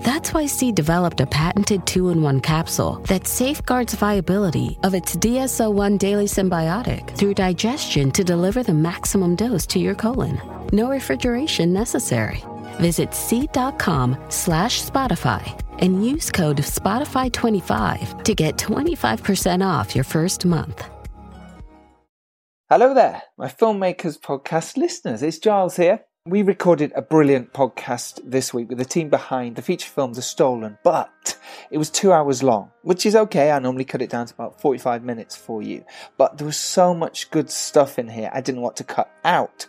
That's why Seed developed a patented two in one capsule that safeguards viability of its DS-01 daily synbiotic through digestion to deliver the maximum dose to your colon. No refrigeration necessary. Visit seed.com slash Spotify and use code Spotify25 to get 25% off your first month. Hello there, my Filmmakers Podcast listeners. It's Giles here. We recorded a brilliant podcast this week with the team behind the feature film The Stolen, but it was two hours long, which is okay. I normally cut it down to about 45 minutes for you. But there was so much good stuff in here, I didn't want to cut out.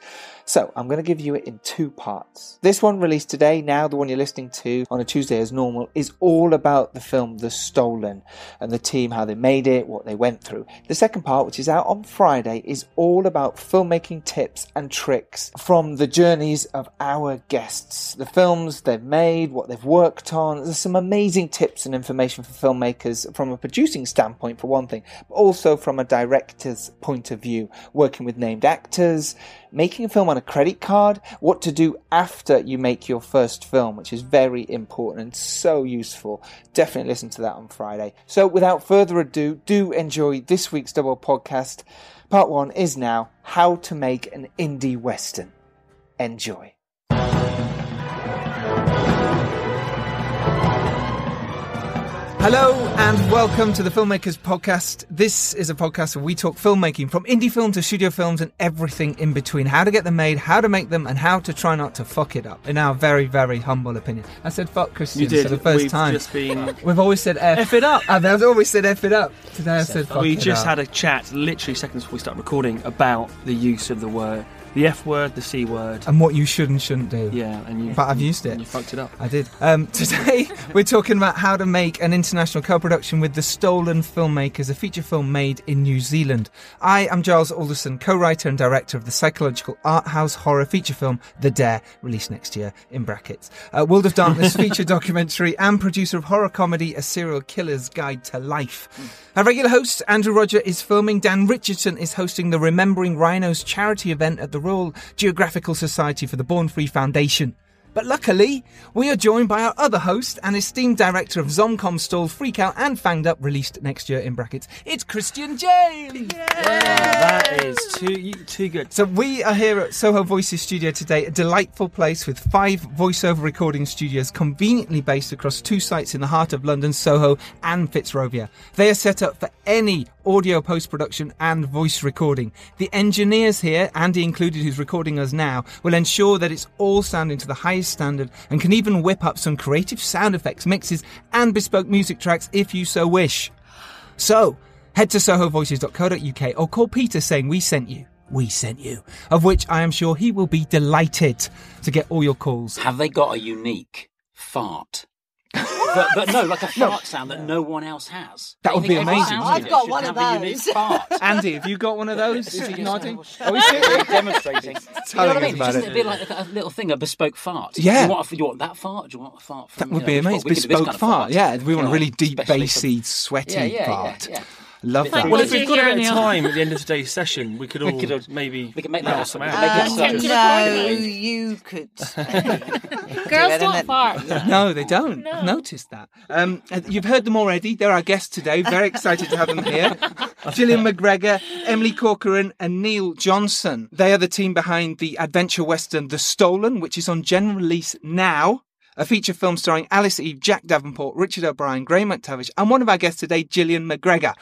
So I'm going to give you it in two parts. This one released today, now the one you're listening to on a Tuesday as normal, is all about the film The Stolen and the team, how they made it, what they went through. The second part, which is out on Friday, is all about filmmaking tips and tricks from the journeys of our guests, the films they've made, what they've worked on. There's some amazing tips and information for filmmakers from a producing standpoint, for one thing, but also from a director's point of view, working with named actors, making a film on a credit card, what to do after you make your first film, which is very important and so useful. Definitely listen to that on Friday. So without further ado, do enjoy this week's double podcast. Part one is now how to make an indie western. Enjoy. Hello and welcome to the Filmmakers Podcast. This is a podcast where we talk filmmaking from indie film to studio films and everything in between. How to get them made, how to make them, and how to try not to fuck it up. In our very, very humble opinion. I said fuck Christian You did. for the 1st We've time. just been- We've always said F. F it up. I've always said F it up. Today I said fuck we it just up. had a chat literally seconds before we start recording about the use of the word, the F word, the C word. And what you should and shouldn't do. yeah, and you. But I've used it. and You fucked it up. I did. Um, today, we're talking about how to make an international co production with the Stolen Filmmakers, a feature film made in New Zealand. I am Giles Alderson, co writer and director of the psychological art house horror feature film The Dare, released next year, in brackets. Uh, World of Darkness feature documentary, and producer of horror comedy A Serial Killer's Guide to Life. Our regular host, Andrew Roger, is filming. Dan Richardson is hosting the Remembering Rhinos charity event at the Royal Geographical Society for the Born Free Foundation. But luckily, we are joined by our other host and esteemed director of Zomcom Stalled, Freak Out and Fanged Up, released next year in brackets. It's Christian James! is too too good. So we are here at Soho Voices Studio today, a delightful place with five voiceover recording studios conveniently based across two sites in the heart of London, Soho and Fitzrovia. They are set up for any audio post-production and voice recording. The engineers here, Andy included who's recording us now, will ensure that it's all sounding to the highest standard and can even whip up some creative sound effects, mixes and bespoke music tracks if you so wish. So, head to sohovoices.co.uk or call Peter saying we sent you. We sent you. Of which I am sure he will be delighted to get all your calls. Have they got a unique fart? but, but no, like a fart sound that no one else has. That would be amazing, sound wouldn't engineer it? I've got one of have those. Andy, have you got one of those? Is he nodding? Oh, is it? demonstrating. you know what I mean? about Just it. a bit like a, a little thing, a bespoke fart. Yeah. You want, a, you want that fart? Do you want a fart? From, That would you be amazing. we can do this Bespoke kind of fart. Yeah, we want You a really deep, bassy, for- sweaty Yeah, yeah, fart. Yeah, yeah. Love Bit that. Well, if we've got a bit of time at the end of today's session, we could all We could maybe we could make that rattle up. some Make out. it Um, so- no, you could. Girls it, don't fart. No, they don't. No. I've noticed that. Um, you've heard them already. They're our guests today. Very excited to have them here. Gillian MacGregor, Emily Corcoran, and Niall Johnson. They are the team behind the adventure western The Stolen, which is on general release now. A feature film starring Alice Eve, Jack Davenport, Richard O'Brien, Graham McTavish, and one of our guests today, Gillian MacGregor.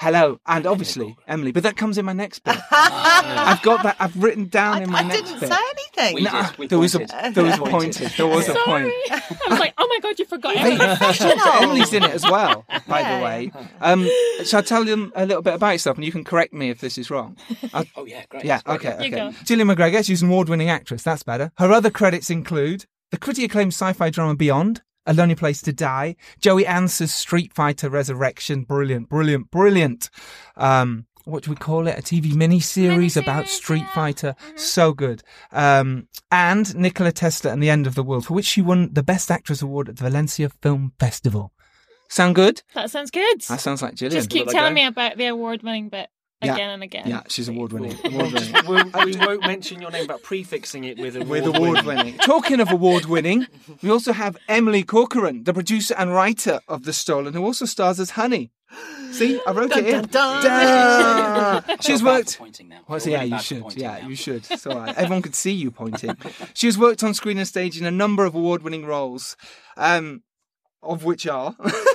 Hello, and obviously Emily, but that comes in my next bit. I've got that. I've written down in my I next didn't say anything. We Nah, did, we there was a pointed. there was a Pointed. pointed. There was a point. I was like, oh my god, you forgot Hey. Emily's in it as well, by Yeah. the way. Um, shall I tell them a little bit about yourself and you can correct me if this is wrong? I'll- Oh yeah, great. yeah, great. okay, You okay. Gillian MacGregor, she's an award winning actress, that's better. Her other credits include the critically acclaimed sci fi drama Beyond, A Lonely Place to Die. Joey Ansah's Street Fighter Resurrection. Brilliant, brilliant, brilliant. Um, what do we call it? A TV mini series about Street Fighter. So good. Um, and Nikola Tesla and the End of the World, for which she won the Best Actress Award at the Valencia Film Festival. Sound good? That sounds good. That sounds like Gillian. Just keep telling me about the award-winning bit Yeah. again and again. Yeah, she's award winning. We'll just- we'll- we won't mention your name, but prefixing it with award with award winning. Talking of award winning, we also have Emily Corcoran, the producer and writer of The Stolen, who also stars as Honey. See, I wrote it in. Duh. She's worked. for pointing now. Well, Feel yeah, you should. Yeah, now. you should. It's all right. Everyone could see you pointing. She has worked on screen and stage in a number of award-winning roles, um, of which are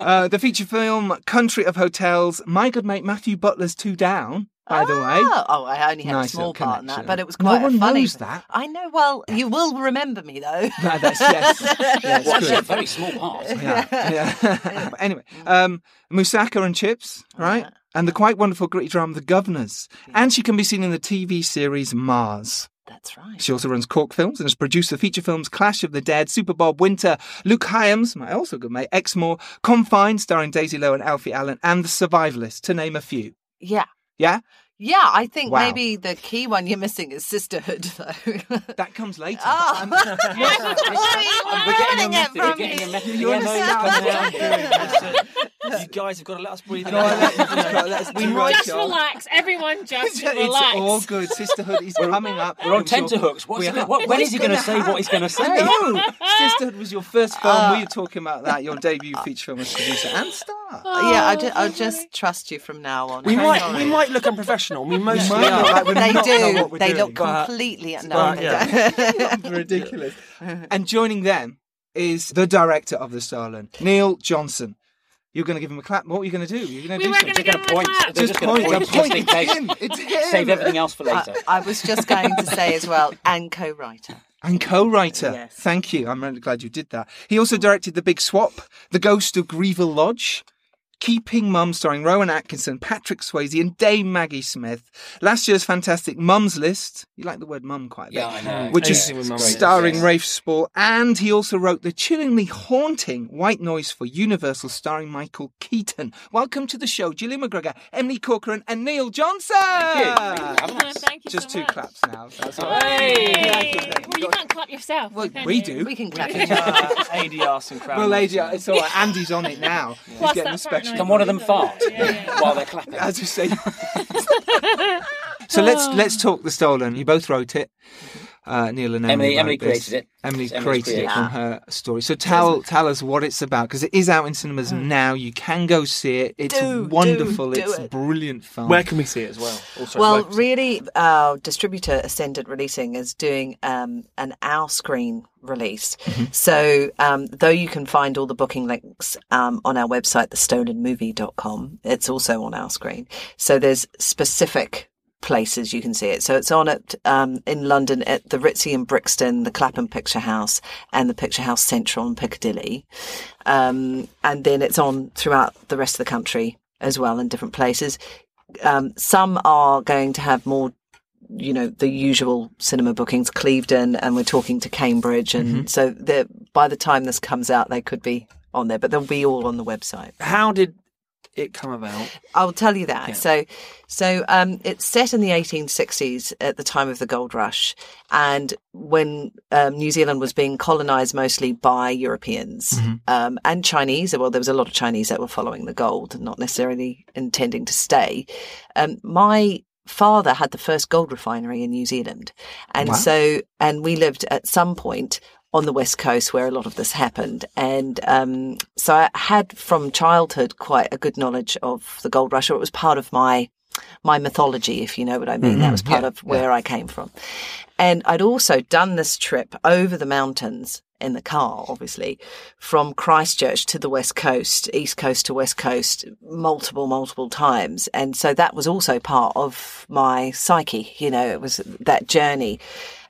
uh, the feature film "Country of Hotels," My Good Mate Matthew Butler's Two Down. By the way, Oh, oh, I only had Nice a small part in that, but it was quite No quite one funny. knows that. I know. Well, you will remember me though. No, that's yes. yes Well, actually, a very small part. yeah, yeah. but anyway, um, Moussaka and Chips, right? And the quite wonderful gritty drama The Governors. And she can be seen in the TV series Mars. That's right. She also runs Cork Films and has produced the feature films Clash of the Dead, Super Bob Winter, Luke Hyams, my also good mate, Exmoor, Confined, starring Daisy Lowe and Alfie Allen, and The Survivalist, to name a few. Yeah. Yeah? Yeah, I think Wow. maybe the key one you're missing is sisterhood, though. That comes later. Ah. Oh. Um, I'm- We're getting a Learning it method. We're from getting a you. method. You Yeah, understand no, now? You guys have got to let us breathe. No, let you just go, let's do right, Just John. relax, everyone. Just It's relax. all good. Sisterhood is coming up. We're on I'm tenterhooks. What's We he gonna- have- what- when is he going to say what he's going to say? No, Sisterhood was your first film. we were talking about that. Your debut uh, feature film as producer and star. yeah, I ju- I'll oh, just trust you from now on. We might, we might look unprofessional. We mostly might are. look like we're They not know do. what we're They doing, look but- completely no. but, yeah. ridiculous. And joining them is the director of the Stolen, Niall Johnson. You're going to give him a clap. What are you going to do? You're going We to do were something. gonna They're give going him to a point. Just just point. Just point point. just in It's him. It's him. Save everything else for later. I was just going to say as well, and co-writer. And co-writer. Yes. Thank you. I'm really glad you did that. He also directed The Big Swap, The Ghost of Greville Lodge, Keeping Mum, starring Rowan Atkinson, Patrick Swayze, and Dame Maggie Smith. Last year's fantastic Mums List. You like the word mum quite a bit. Yeah, I know. Which Anything is with mum. starring Yes. Rafe Spall, and he also wrote the chillingly haunting White Noise for Universal, starring Michael Keaton. Welcome to the show, Gillian MacGregor, Emily Corcoran, and Niall Johnson. Thank Oh, thank you Just so two much. claps now. That's all right. Hey. Well, you can't clap yourself. Well, can we do. We can clap. Uh, ADR and crowd. Well, noise. lady, it's all right. Andy's on it now. He's Plus getting a special. Can one of them noise. fart Yeah, yeah. while they're clapping? As you say. so let's let's talk the stolen. You both wrote it. Mm-hmm. Uh, Niall and Emily. Emily- Emily created it. Emily It's Emily's created it from her story. So tell tell us what it's about because it is out in cinemas now. You can go see it. It's Do, wonderful. do, do it's it. brilliant film. Where can we see it as well? Also, Well, really, our distributor Ascendant Releasing is doing um, an Ourscreen release. So, um, though you can find all the booking links um, on our website, thestolenmovie.com, it's also on Ourscreen. So there's specific places you can see it. So it's on at um, in London at the Ritzy in Brixton, the Clapham Picture House, and the Picture House Central in Piccadilly. Um, and then it's on throughout the rest of the country as well in different places. Um, some are going to have more, you know, the usual cinema bookings, Clevedon, and we're talking to Cambridge. And so they're- by the time this comes out, they could be on there, but they'll be all on the website. how did it come about? I'll tell you that. Yeah. So, so um, it's set in the 1860s at the time of the gold rush, and when um, New Zealand was being colonised mostly by Europeans um, and Chinese. Well, there was a lot of Chinese that were following the gold, and not necessarily intending to stay. Um, my father had the first gold refinery in New Zealand, and Wow. so and we lived at some point on the west coast where a lot of this happened. And um, so i had from childhood quite a good knowledge of the gold rush or it was part of my my mythology if you know what i mean. That was part yeah, of where i came from. And i'd also done this trip over the mountains in the car obviously from christchurch to the west coast east coast to west coast multiple multiple times. And so that was also part of my psyche you know it was that journey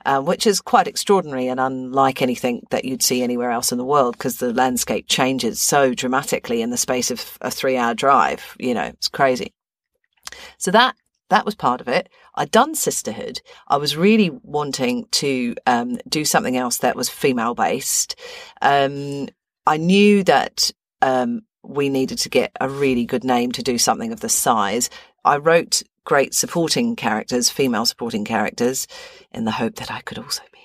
um, which is quite extraordinary and unlike anything that you'd see anywhere else in the world because the landscape changes so dramatically in the space of a three hour drive. You know, it's crazy. So that that was part of it. I'd done Sisterhood. I was really wanting to um, do something else that was female based. Um, I knew that um, we needed to get a really good name to do something of the size. I wrote great supporting characters, female supporting characters, in the hope that I could also be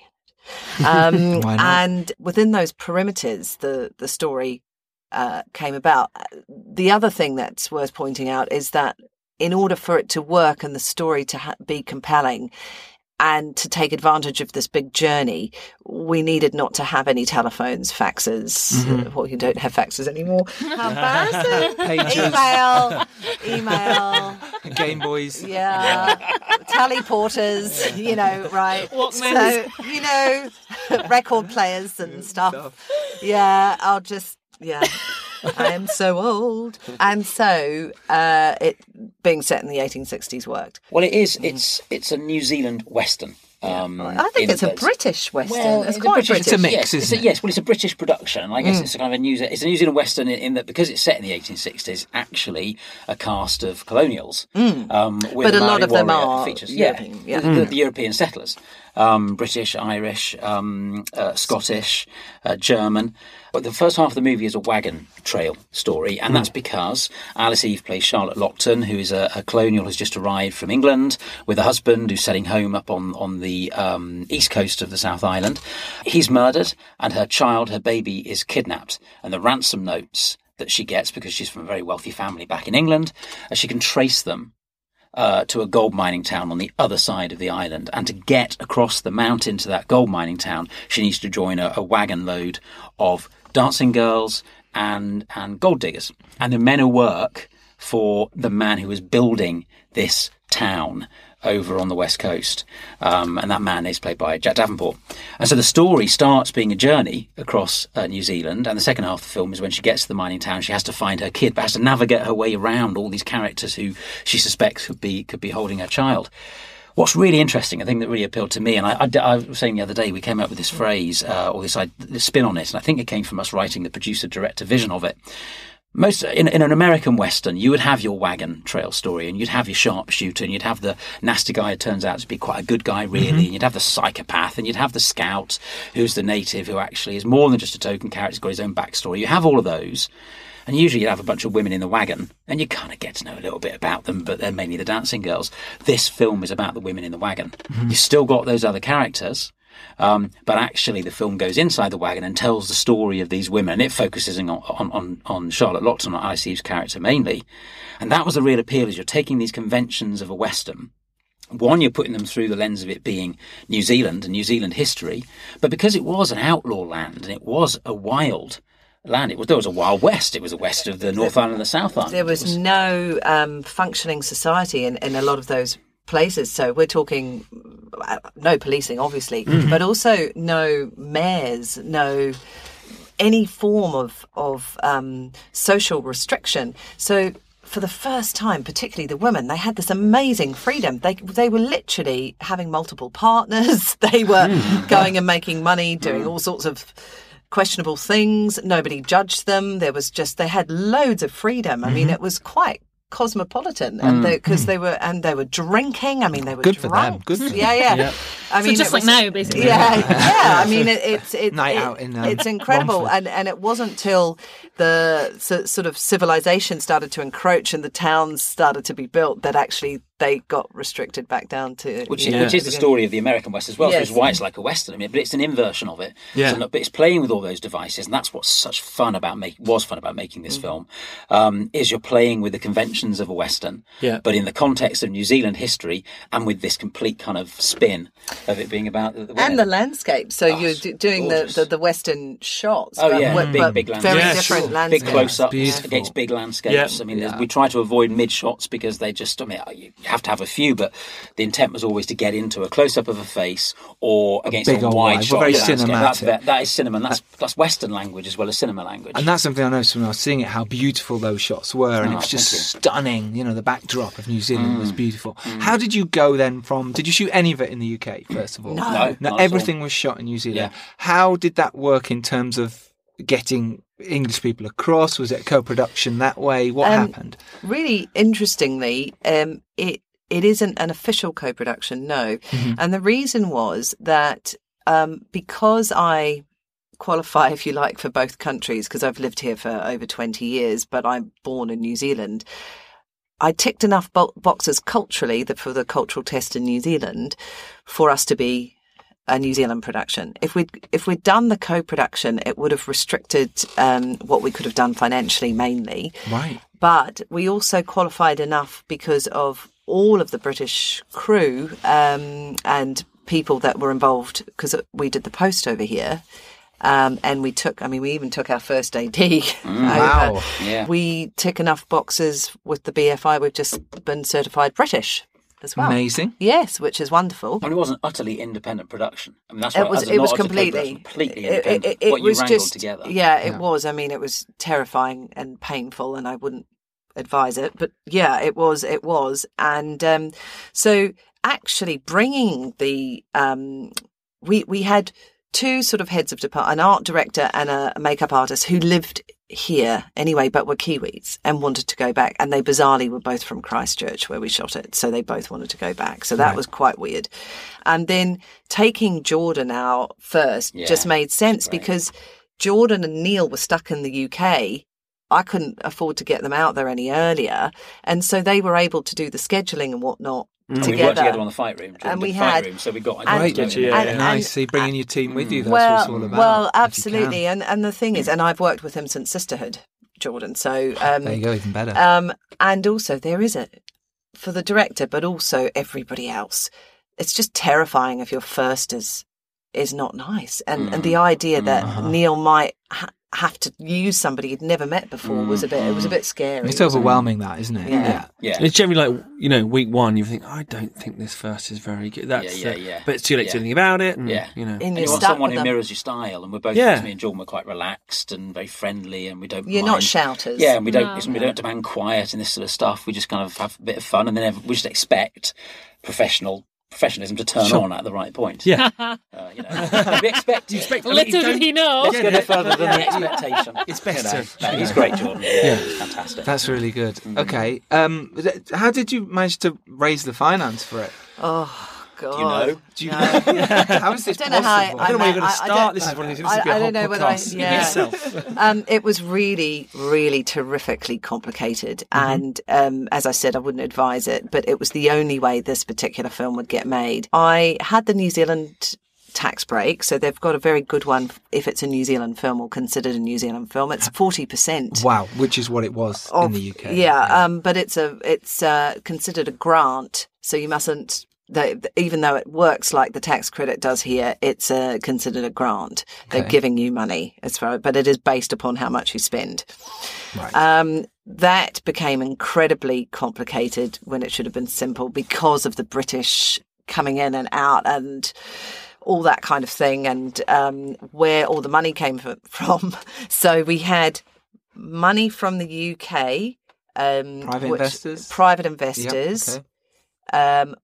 in it. Um, and within those perimeters, the the story uh, came about. The other thing that's worth pointing out is that in order for it to work and the story to ha- be compelling and to take advantage of this big journey, we needed not to have any telephones, faxes. Mm-hmm. Uh, well, you don't have faxes anymore. How embarrassing! Email, email. Game Boys. Yeah, teleporters, you know, right? Walkmans. So, you know, record players and stuff. Yeah, I'll just, yeah. I am so old. And so, uh, it being set in the 1860s worked. Well, it is. It's it's a New Zealand western. Um, I think it's a British Western. Well, it's a quite British, British. It's a mix, yes, it's isn't a, it? yes, well, it's a British production. I guess Mm. it's a kind of a New it's a New Zealand Western in, in that because it's set in the 1860s, actually a cast of colonials. Um, with Mm. But a lot of them are features. European, yeah. The, the- the European settlers, um, British, Irish, um, uh, Scottish, uh, German. But the first half of the movie is a wagon trail story, and that's because Alice Eve plays Charlotte Lockton, who is a, a colonial who's just arrived from England with a husband who's setting home up on on the um, east coast of the South Island. He's murdered, and her child, her baby, is kidnapped, and the ransom notes that she gets because she's from a very wealthy family back in England, uh, she can trace them uh, to a gold mining town on the other side of the island. And to get across the mountain to that gold mining town, she needs to join a, a wagon load of dancing girls and and gold diggers. And the men who work for the man who is building this town over on the west coast. Um, and that man is played by Jack Davenport. And so the story starts being a journey across uh, New Zealand. And the second half of the film is when she gets to the mining town, she has to find her kid, but has to navigate her way around all these characters who she suspects could be could be holding her child. What's really interesting, a thing that really appealed to me, and I, I- I was saying the other day, we came up with this phrase uh, or this, i- this spin on it, and I think it came from us writing the producer director vision of it most in, in an American Western, you would have your wagon trail story, and you'd have your sharpshooter, and you'd have the nasty guy who turns out to be quite a good guy, really, and you'd have the psychopath, and you'd have the scout who's the native who actually is more than just a token character, he's got his own backstory. You have all of those. And usually you'd have a bunch of women in the wagon, and you kind of get to know a little bit about them, but they're mainly the dancing girls. This film is about the women in the wagon. You've still got those other characters, um, but actually, the film goes inside the wagon and tells the story of these women. It focuses on, on, on, on Charlotte Lockton, on Alice Eve's character mainly. And that was the real appeal, is you're taking these conventions of a Western. One, you're putting them through the lens of it being New Zealand and New Zealand history. But because it was an outlaw land and it was a wild land, it was, there was a Wild West. It was a west of the North Island and the South Island. There It was no um, functioning society in, in a lot of those places. So we're talking uh, no policing, obviously, but also no mayors, no any form of of um, social restriction. So. For the first time, particularly the women, they had this amazing freedom. They they were literally having multiple partners. They were going and making money, doing all sorts of questionable things. Nobody judged them. There was just they had loads of freedom. I Mm-hmm. mean, it was quite cosmopolitan, and because they, were and they were drinking. I mean, they were Mm. Good for them. Good for them. Yeah, yeah. Yeah. I So mean, just it like was- now, basically. Yeah, yeah. I mean, it, it's it's Night it- out in, um, it's incredible, Romford. and and it wasn't till the so, sort of civilization started to encroach and the towns started to be built that actually they got restricted back down to Which, you is, know, which is the story of the American West as well, Yes. which is why it's like a Western. I mean, but it's an inversion of it. Yeah. So, but it's playing with all those devices, and that's what's such fun about making was fun about making Mm. this film. Um, is you're playing with the conventions of a Western, Yeah. but in the context of New Zealand history, and with this complete kind of spin of it being about the, the and the landscape. So Oh, you're d- doing the, the, the Western shots. Oh, but, yeah, but- big, but big landscape. very Yeah, different sure. landscapes. big close-ups against big landscapes. Yeah. I mean, there's we try to avoid mid shots because they just. I mean, you have to have a few, but the intent was always to get into a close-up of a face or against big a wide wide. shot. Very of. That's, cinematic. that, that is cinema. And that's that's Western language as well as cinema language. And that's something I noticed when I was seeing it, how beautiful those shots were, and Oh, it was just thank stunning. You know, the backdrop of New Zealand Mm. was beautiful. How did you go then from? Did you shoot any of it in the UK first of all? No. No, not at all. everything was shot in New Zealand. Yeah. How did that work in terms of getting English people across? Was it co-production that way? What Um, happened? really interestingly, um, it it isn't an official co-production, no. Mm-hmm. And the reason was that um, because I qualify, if you like, for both countries, because I've lived here for over 20 years, but I'm born in New Zealand. I ticked enough bo- boxes culturally for the cultural test in New Zealand for us to be a New Zealand production. If we'd if we'd done the co-production, it would have restricted um, what we could have done financially, mainly. Right. But we also qualified enough because of all of the British crew um, and people that were involved because we did the post over here. Um, and we took, I mean, we even took our first AD. over. Wow. Yeah. We tick enough boxes with the BFI. We've just been certified British as well. Amazing. Yes, which is wonderful. And it wasn't utterly independent production. I mean, that's It what, was. as It was not as a completely. co-production, completely it- it- it- it what was you wrangled just. together. Yeah, it Yeah. was. I mean, it was terrifying and painful, and I wouldn't advise it. But yeah, it was. It was, and um, so actually bringing the um, we we had two sort of heads of department, an art director and a makeup artist who lived here anyway, but were Kiwis and wanted to go back. And they bizarrely were both from Christchurch where we shot it. So they both wanted to go back. So that was quite weird. And then taking Jordan out first Yeah, just made sense great. because Jordan and Niall were stuck in the UK. I couldn't afford to get them out there any earlier. And so they were able to do the scheduling and whatnot And together. we worked together on the fight room. And we fight had- room, so we got and- Right. Get yeah, and- yeah. nice. See, bringing your team with you. That's well, what it's all about. well, if you can. absolutely. And and the thing is, and I've worked with him since Sisterhood, Jordan. So um, There you go, even better. um, and also there is a for the director, but also everybody else. It's just terrifying if your first is is not nice, and and the idea that Uh-huh. Niall might ha- have to use somebody he'd never met before was a bit it was a bit scary. it's overwhelming, that isn't it? Yeah. Yeah. It's generally like you know, week one, you think, I don't think this first is very good. That's Yeah, uh, yeah, yeah. But it's too late to do anything about it. And, Yeah. you know, And And you're want someone who them. mirrors your style, and we're both Yeah. me and Jordan were quite relaxed and very friendly, and we don't. You're mind. not shouters. Yeah, and we don't. No. We don't demand quiet and this sort of stuff. We just kind of have a bit of fun, and then we just expect professional professionalism to turn Sure. on at the right point. yeah. uh, you know, we expect. You expect Little did he know. Let's go no further than the expectation. It's best You know, to- no, he's great, Jordan. Yeah, he's fantastic. That's really good. Mm-hmm. Okay. Um, how did you manage to raise the finance for it? Oh God. Do you know? Do you how is this I don't know how I- possible? I don't know where you're going to start. This is one of these. This I- be a I don't know whether I- podcast yeah. um, it was really, really terrifically complicated. Mm-hmm. And um, as I said, I wouldn't advise it, but it was the only way this particular film would get made. I had the New Zealand tax break, so they've got a very good one if it's a New Zealand film or considered a New Zealand film. It's 40%. Wow, which is what it was in the UK. Yeah, um, but it's a it's uh, considered a grant, so you mustn't. They, even though it works like the tax credit does here, it's uh, considered a grant. They're giving you money as far, but it is based upon how much you spend. Right. Um, that became incredibly complicated when it should have been simple because of the British coming in and out and all that kind of thing, and um, where all the money came from. So we had money from the UK, um, Private which- investors? private Yep, investors, okay. um,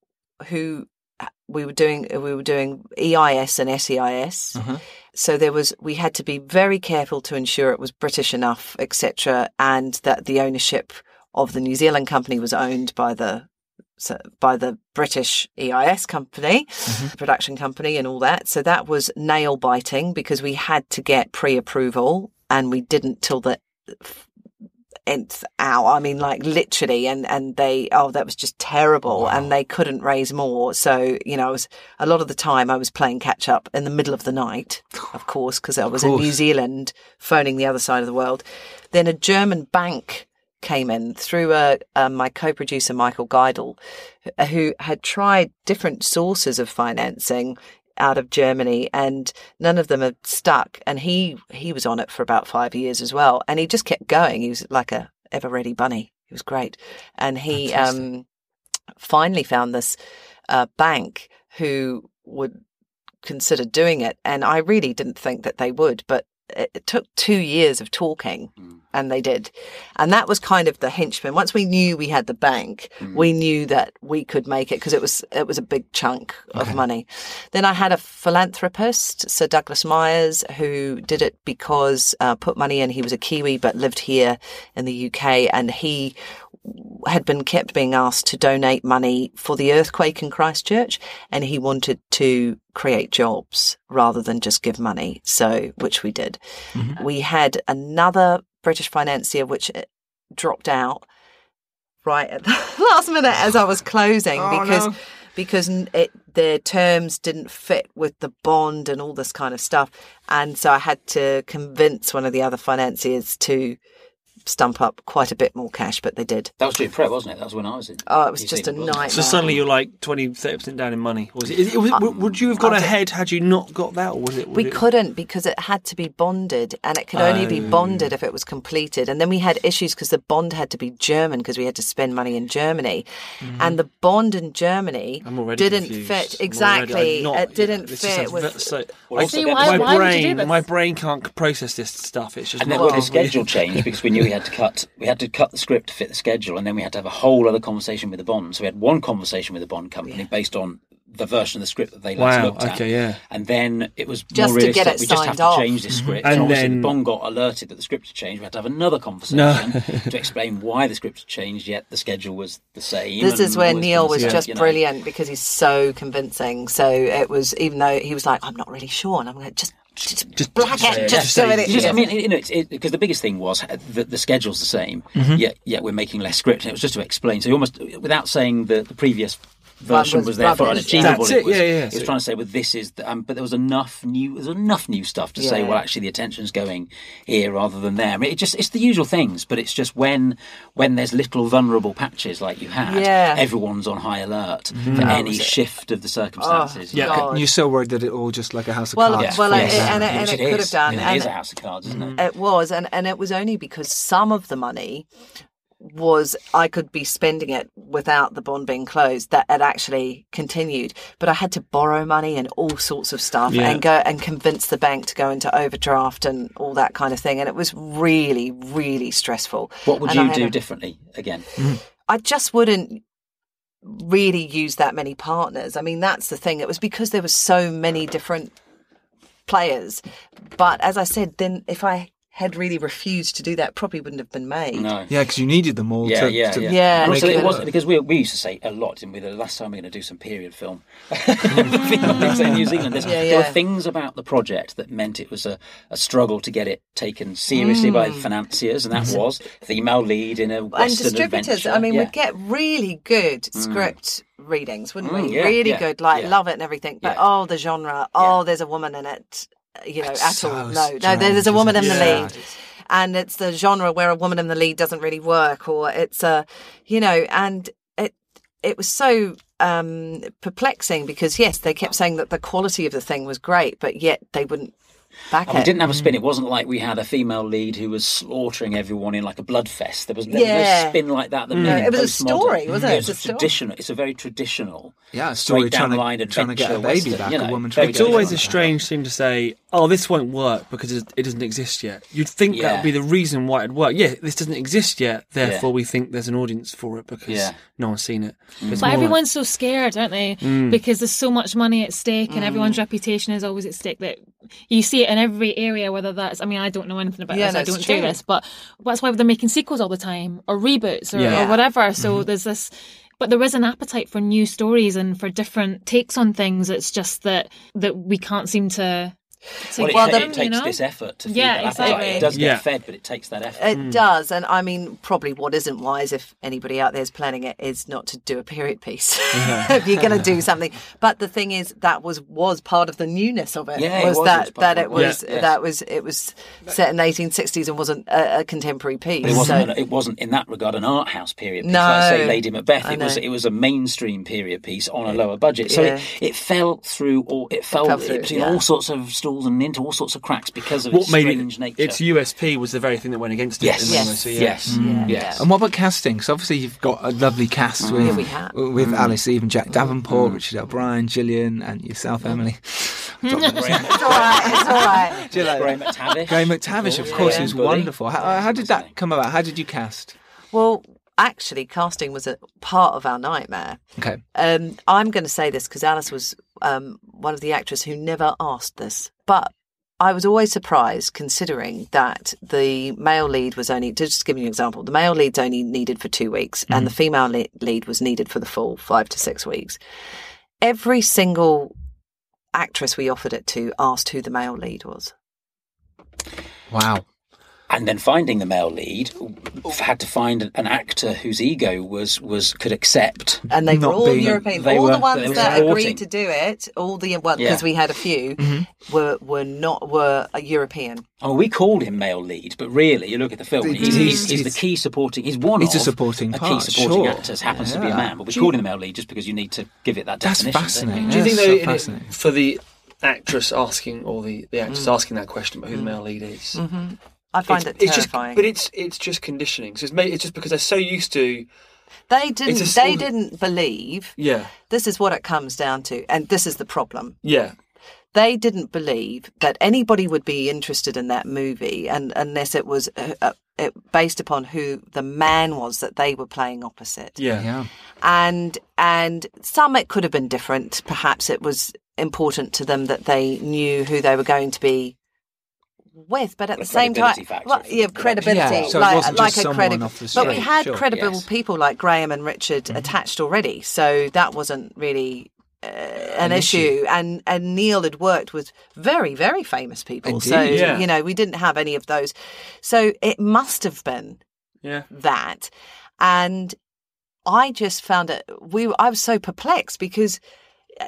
who uh, we were doing uh, we were doing EIS and SEIS. Uh-huh. Mm-hmm. So there was we had to be very careful to ensure it was British enough, etc., and that the ownership of the New Zealand company was owned by the by the British EIS company, mm-hmm. production company, and all that. So that was nail biting because we had to get pre approval, and we didn't till the nth hour. I mean, like literally, and and they oh that was just terrible, and they couldn't raise more. So you know, I was a lot of the time I was playing catch up in the middle of the night, of course, because I was in New. Zealand, phoning the other side of the world. Then a German bank came in through uh, uh, my co-producer Michael Geidel, who had tried different sources of financing out of Germany, and none of them had stuck. And he he was on it for about five years as well, and he just kept going. He was like a ever ready bunny. He was great, and he um, finally found this uh, bank who would consider doing it, and I really didn't think that they would, but it, took two years of talking and they did. And that was kind of the henchman. Once we knew we had the bank, we knew that we could make it because it was it was a big chunk of money. Then I had a philanthropist, Sir Douglas Myers, who did it because uh, put money in. He was a Kiwi but lived here in the UK, and he had been kept being asked to donate money for the earthquake in Christchurch, and he wanted to create jobs rather than just give money. So, which we did. We had another British financier which uh, dropped out right at the last minute as I was closing Oh, because no. because it, their terms didn't fit with the bond and all this kind of stuff, and so I had to convince one of the other financiers to stump up quite a bit more cash, but they did. That was during prep, wasn't it? That was when I was in. Oh, it was just a Zealand, nightmare. So suddenly you're like 20, 30% down in money. Was it, it, was, uh, w would you have gone ahead had you not got that? Or was it? We it- couldn't because it had to be bonded and it could only be Oh. bonded if it was completed. And then we had issues because the bond had to be German because we had to spend money in Germany. Mm-hmm. And the bond in Germany. I'm already didn't confused. fit I'm already- exactly. Not- it didn't this fit with. so- Well, I- also See, why- my why would you do brain, my brain can't process this stuff. It's just And then not the schedule changed because we knew we had to cut. We had to cut the script to fit the schedule, and then we had to have a whole other conversation with the bond. So we had one conversation with the bond company based on the version of the script that they last Wow, looked at. okay, yeah. And then it was Just more to realistic. get it we just have signed to off. change this script. Mm-hmm. And And, then- the bond got alerted that the script had changed. We had to have another conversation to explain why the script had changed, yet the schedule was the same. This is where Niall kind was stuff, just you know. brilliant because he's so convincing. So it was, even though he was like, I'm not really sure. And I'm like, just, just, Just- black just- it, just just do say- it. You just, I mean, you know, it's, it, because the biggest thing was uh, the, the schedule's the same, yet yet we're making less script, and it was just to explain. So you almost, without saying the, the previous version was was, therefore rubbish, unachievable. That's it, was, yeah, yeah. It was So- trying to say, well, this is, the, um, but there was enough new, there's enough new stuff to say, well, actually, the attention's going here rather than there. I mean, it just, it's the usual things, but it's just when, when there's little vulnerable patches like you had, Yeah. everyone's on high alert Mm-hmm. for any shift of the circumstances. Yeah. God. You're so worried that it all just like a house of Well, cards. well, falls it- down. and it- and it could is. have done, I mean, and- it is a house of cards, isn't it? It was, and, and it was only because some of the money was I could be spending it without the bond being closed that it actually continued. But I had to borrow money and all sorts of stuff Yeah. and go and convince the bank to go into overdraft and all that kind of thing. And it was really, really stressful. What would And you had do a- differently again? Mm-hmm. I just wouldn't really use that many partners. I mean, that's the thing. It was because there were so many different players. But as I said, then if I had really refused to do that, probably wouldn't have been made. No. Yeah, because you needed them all Yeah, to, yeah, to yeah. Yeah. And also, it it was because we, we used to say a lot, didn't we? The last time we we're going to do some period film, things in New Zealand. There's- Yeah, There were things about the project that meant it was a, a struggle to get it taken seriously by financiers, and that was female lead in a Mm. and western distributors, adventure. I mean, yeah. we'd get really good script readings, wouldn't Mm, we? yeah, really yeah, good, like yeah. love it and everything. But Yeah. oh, the genre, oh, there's a woman in it, you know, at so all. No, no, there's a woman in the lead. And it's the genre where a woman in the lead doesn't really work, or it's a, you know, and it it was so um, perplexing because yes, they kept saying that the quality of the thing was great, but yet they wouldn't back And we didn't have a spin. It wasn't like we had a female lead who was slaughtering everyone in like a blood fest. There was, there was Yeah. no spin like that. that No, made it was a story, wasn't mm. it? Yeah, It's It's a traditional. It's a very traditional. Yeah, a story down trying to- the line trying to get a baby western, back, you a woman trying It's get always a strange thing to say, oh, this won't work because it it doesn't exist yet. You'd think that would be the reason why it'd work. Yeah, this doesn't exist yet, therefore we think there's an audience for it because Yeah. no one's seen it. Mm. It's But more everyone's so scared, aren't they? Because there's so much money at stake, and everyone's reputation is always at stake. That you see it in every area, whether that's. I mean, I don't know anything about Yeah, this. I don't true. do this, but that's why they're making sequels all the time, or reboots, or, Yeah. or whatever. So mm-hmm. there's this. But there is an appetite for new stories and for different takes on things. It's just that that we can't seem to. To Well, it, get ta- them, it you takes know? this effort to feed Yeah, that appetite. It does get Yeah. fed, but it takes that effort. It hmm. does, and I mean, probably what isn't wise if anybody out there is planning it is not to do a period piece if you're going to do something. But the thing is, that was was part of the newness of it. Yeah, it was was, that it was that it it, was yeah. That was it was set in the 1860s and wasn't a, a contemporary piece. But it wasn't. So- an, it wasn't in that regard an art house period piece. No. like say Lady Macbeth. I It was. It was a mainstream period piece on a lower budget. So Yeah. it, it fell through. All it fell, fell through, between yeah. all sorts of stalls and into all sorts of cracks because of what its made strange it, nature. its USP was the very thing that went against it. yes. in the Yes. yeah. Yes. Mm. Yeah. Yes. And what about casting? So obviously you've got a lovely cast mm. with Yeah, we have. with mm. Alice Eve and Jack Davenport, Richard O'Brien, Gillian, and yourself, Emily. It's all right. It's all right. Do you like Graham? McTavish. Graham McTavish, of course, Yeah. is Bully. wonderful. How, how did that come about? How did you cast? Well, actually, casting was a part of our nightmare. Okay. Um, I'm going to say this because Alice was um, one of the actors who never asked this, but I was always surprised considering that the male lead was only, to just give you an example, the male lead's only needed for two weeks and mm-hmm. the female lead was needed for the full five to six weeks. Every single actress we offered it to asked who the male lead was. Wow. And then finding the male lead had to find an actor whose ego was was could accept And they were all being- European. they all were- the ones that supporting. agreed to do it, all the well, Yeah. because we had a few, mm-hmm. were were not were uh, European. Oh, we called him male lead, but really, you look at the film, He's- he's, he's, he's- he's the key supporting. He's one He's a of supporting a part, key supporting sure. actors. Happens to be a man, but we Do called him the male lead just because you need to give it that That's definition. don't fascinating. you? Do you think That's though, so in it- for the actress asking or the, the actress mm. asking that question about who the male lead is? Mm-hmm. I find it's, it it's just, terrifying. but it's it's just conditioning. So it's, ma- it's just because they're so used to. they didn't. a They of- didn't believe. Yeah, This is what it comes down to, and this is the problem. yeah, They didn't believe that anybody would be interested in that movie, and unless it was uh, uh, it, based upon who the man was that they were playing opposite. yeah, Yeah. and and some it could have been different. Perhaps it was important to them that they knew who they were going to be with, but at A the same time, credibility well, yeah, credibility, Yeah, so it like, wasn't like just a someone credibility. off the But we had sure. credible Yes. people like Graham and Richard Mm-hmm. attached already, so that wasn't really. Uh, an, An issue. issue. and and Niall had worked with very very famous people, so Yeah. you know we didn't have any of those. So it must have been yeah. that and i just found it we i was so perplexed because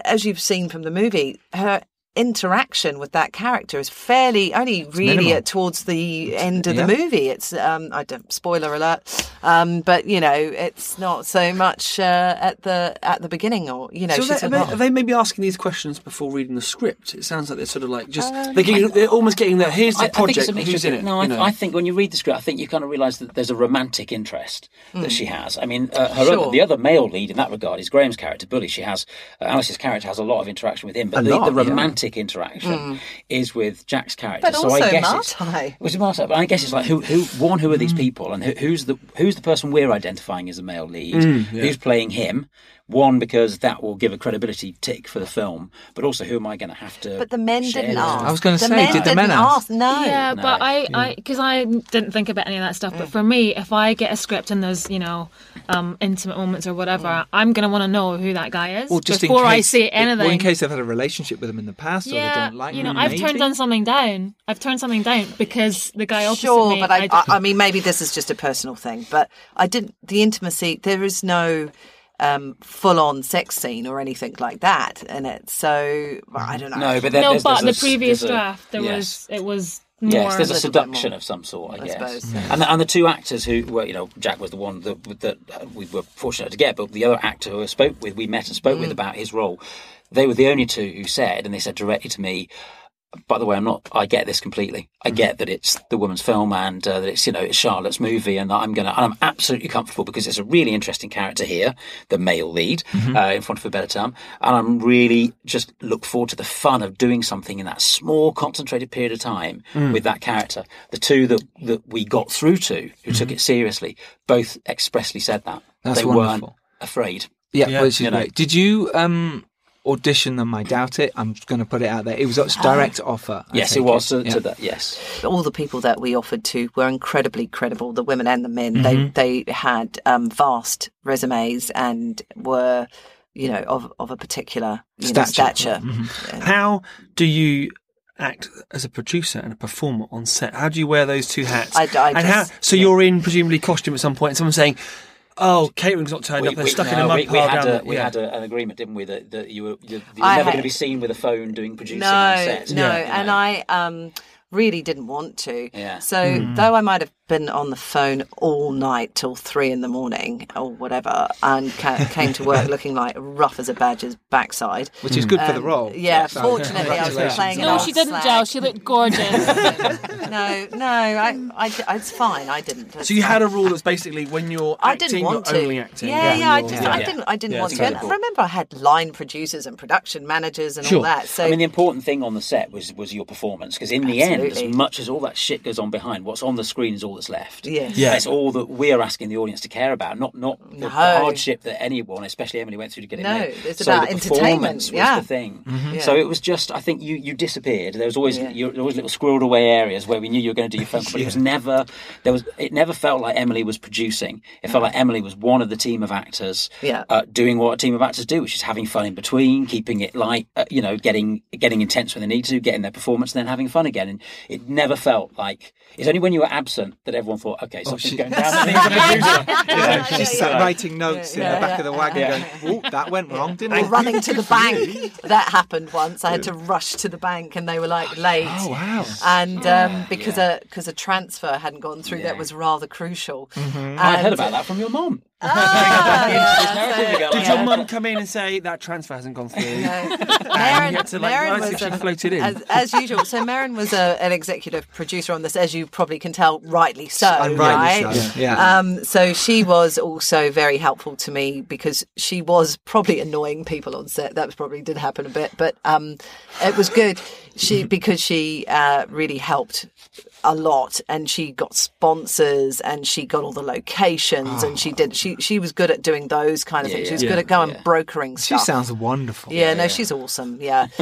as you've seen from the movie her interaction with that character is fairly only really at towards the end of yeah. the movie it's um i don't spoiler alert um but you know it's not so much uh, at the at the beginning or you know So she's they, a- are, they, are they maybe asking these questions before reading the script? It sounds like they're sort of like just they're, getting, they're almost getting there. Here's the I, I think project. it's who's in it? No, you know? I, I think when you read the script, I think you kind of realise that there's a romantic interest that she has. I mean, uh, her Sure. other, the other male lead in that regard is Graham's character, Bully. She has uh, Alice's character has a lot of interaction with him, but A the, lot, the yeah. Romantic interaction is with Jack's character. But so also I guess it's, Martai. was it But I guess it's like who, who, one, who are Mm. these people, and who, who's the who's the person we're identifying as a male lead? Mm, Who's playing him? One, because that will give a credibility tick for the film, but also who am I going to have to? but the men share didn't ask with? I was gonna say, men did the men ask? ask no Yeah, No. but I, I, because I didn't think about any of that stuff. Mm. But for me, if I get a script and there's, you know, um, intimate moments or whatever, Mm. I'm gonna want to know who that guy is Or just before in I case, say anything. Or in case they've had a relationship with him in the past or they don't like you know, them, I've maybe. turned on something down. I've turned something down because the guy opposite sure, me. but I, I I, I mean, maybe this is just a personal thing, but I didn't. The intimacy, there is no um, full-on sex scene or anything like that in it. So well, I don't know. No, but there, no, there's, but there's the a- previous draft, there yes. was it was more. Yes, there's a little bit seduction more, of some sort, I, I guess. suppose, yeah. And the, and the two actors who were, you know, Jack was the one that, that we were fortunate to get, but the other actor who I spoke with, we met and spoke Mm. with about his role, they were the only two who said, and they said directly to me, by the way, I'm not. I get this completely. I Mm. get that it's the woman's film and uh, that it's you know it's Charlotte's movie, and that I'm gonna. And I'm absolutely comfortable because it's a really interesting character here, the male lead, Mm-hmm. uh, in front of a better term, and I'm really just look forward to the fun of doing something in that small, concentrated period of time Mm. with that character. The two that that we got through to, who took it seriously, both expressly said that Mm-hmm. That's they wonderful. weren't afraid. Yeah, Yeah. which is You know. Did you um, audition them? I doubt it. I'm going to put it out there. It was a direct offer. I yes, it take was to, Yeah. to that. Yes. all the people that we offered to were incredibly credible, the women and the men. Mm-hmm. They they had um, vast resumes and were, you know, of of a particular you know, Stature. stature. Mm-hmm. How do you act as a producer and a performer on set? How do you wear those two hats? I- I and how, just- so you're in presumably costume at some point. And someone's saying, "Oh, catering's not turned up. They're stuck in a no, mud we, we had, down." a, the- we yeah. had a, an agreement, didn't we, that, that you were, you, you were I never had- going to be seen with a phone doing producing on No, set. no, Yeah. and I um, really didn't want to. Yeah. So Hmm. though I might have been on the phone all night till three in the morning or whatever, and ca- came to work looking like rough as a badger's backside. Which is good for the Um, role. Yeah, So, fortunately, I was playing. an no, she didn't, slag. She looked gorgeous. No, no, I, I, it's fine. I didn't. It's So you had a fine. rule that's basically when you're I acting, didn't want you're to. only acting. Yeah, yeah. I, just, you're- I didn't. I didn't Yeah, want it's to. And incredible. remember, I had line producers and production managers and Sure. all that. So I mean, the important thing on the set was was your performance because in the end, as much as all that shit goes on behind, what's on the screen is all all that's left. Yes. Yeah. It's all that we're asking the audience to care about, not not the, the No. hardship that anyone, especially Emily, went through to get it No, made. it's so about the entertainment, performance was yeah. the thing. Yeah. So it was just, I think you you disappeared. There was always Yeah. you, there was little squirreled away areas where we knew you were going to do your phone call, but it was never there was it never felt like Emily was producing. It felt like Emily was one of the team of actors, Yeah. uh, doing what a team of actors do, which is having fun in between, keeping it light, uh, you know, getting getting intense when they need to, getting their performance, and then having fun again. And it never felt like it's only when you were absent that everyone thought, okay, something's she- going down. She's a producer. You Yeah, She's yeah, yeah. writing notes Yeah, in the back yeah, of the wagon yeah. going, oh, that went wrong, didn't Or it? running to the bank. That happened once. I had to rush to the bank, and they were like late. Oh, wow. And um, because yeah. a because a transfer hadn't gone through, that was rather crucial. I heard about that from your mom. Yeah, so- Did like your that. mum come in and say that transfer hasn't gone through? No. And Merryn, to, like, Merryn nicely was she floated in. As, as usual. So Merryn was a, an executive producer on this, as you probably can tell, rightly so. And rightly right? so, yeah. Um, so she was also very helpful to me because she was probably annoying people on set. That was probably did happen a bit, but um, it was good. She because she uh, really helped a lot and she got sponsors and she got all the locations and she did she she was good at doing those kind of Yeah, things. She yeah. was good at going Yeah. brokering stuff. She sounds wonderful. yeah, no, she's awesome. Yeah.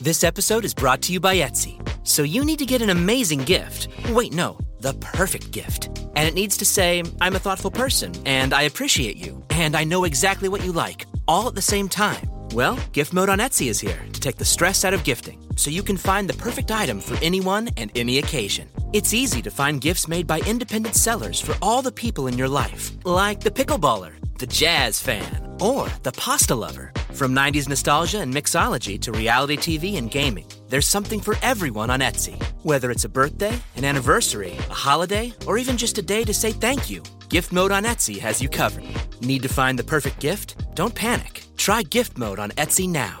This episode is brought to you by Etsy. So you need to get an amazing gift. Wait, no, the perfect gift. And it needs to say, I'm a thoughtful person, and I appreciate you, and I know exactly what you like, all at the same time. Well, Gift Mode on Etsy is here to take the stress out of gifting, so you can find the perfect item for anyone and any occasion. It's easy to find gifts made by independent sellers for all the people in your life, like the pickleballer, the jazz fan, or the pasta lover. From 90s nostalgia and mixology to reality TV and gaming, there's something for everyone on Etsy. Whether it's a birthday, an anniversary, a holiday, or even just a day to say thank you, Gift Mode on Etsy has you covered. Need to find the perfect gift? Don't panic. Try Gift Mode on Etsy now.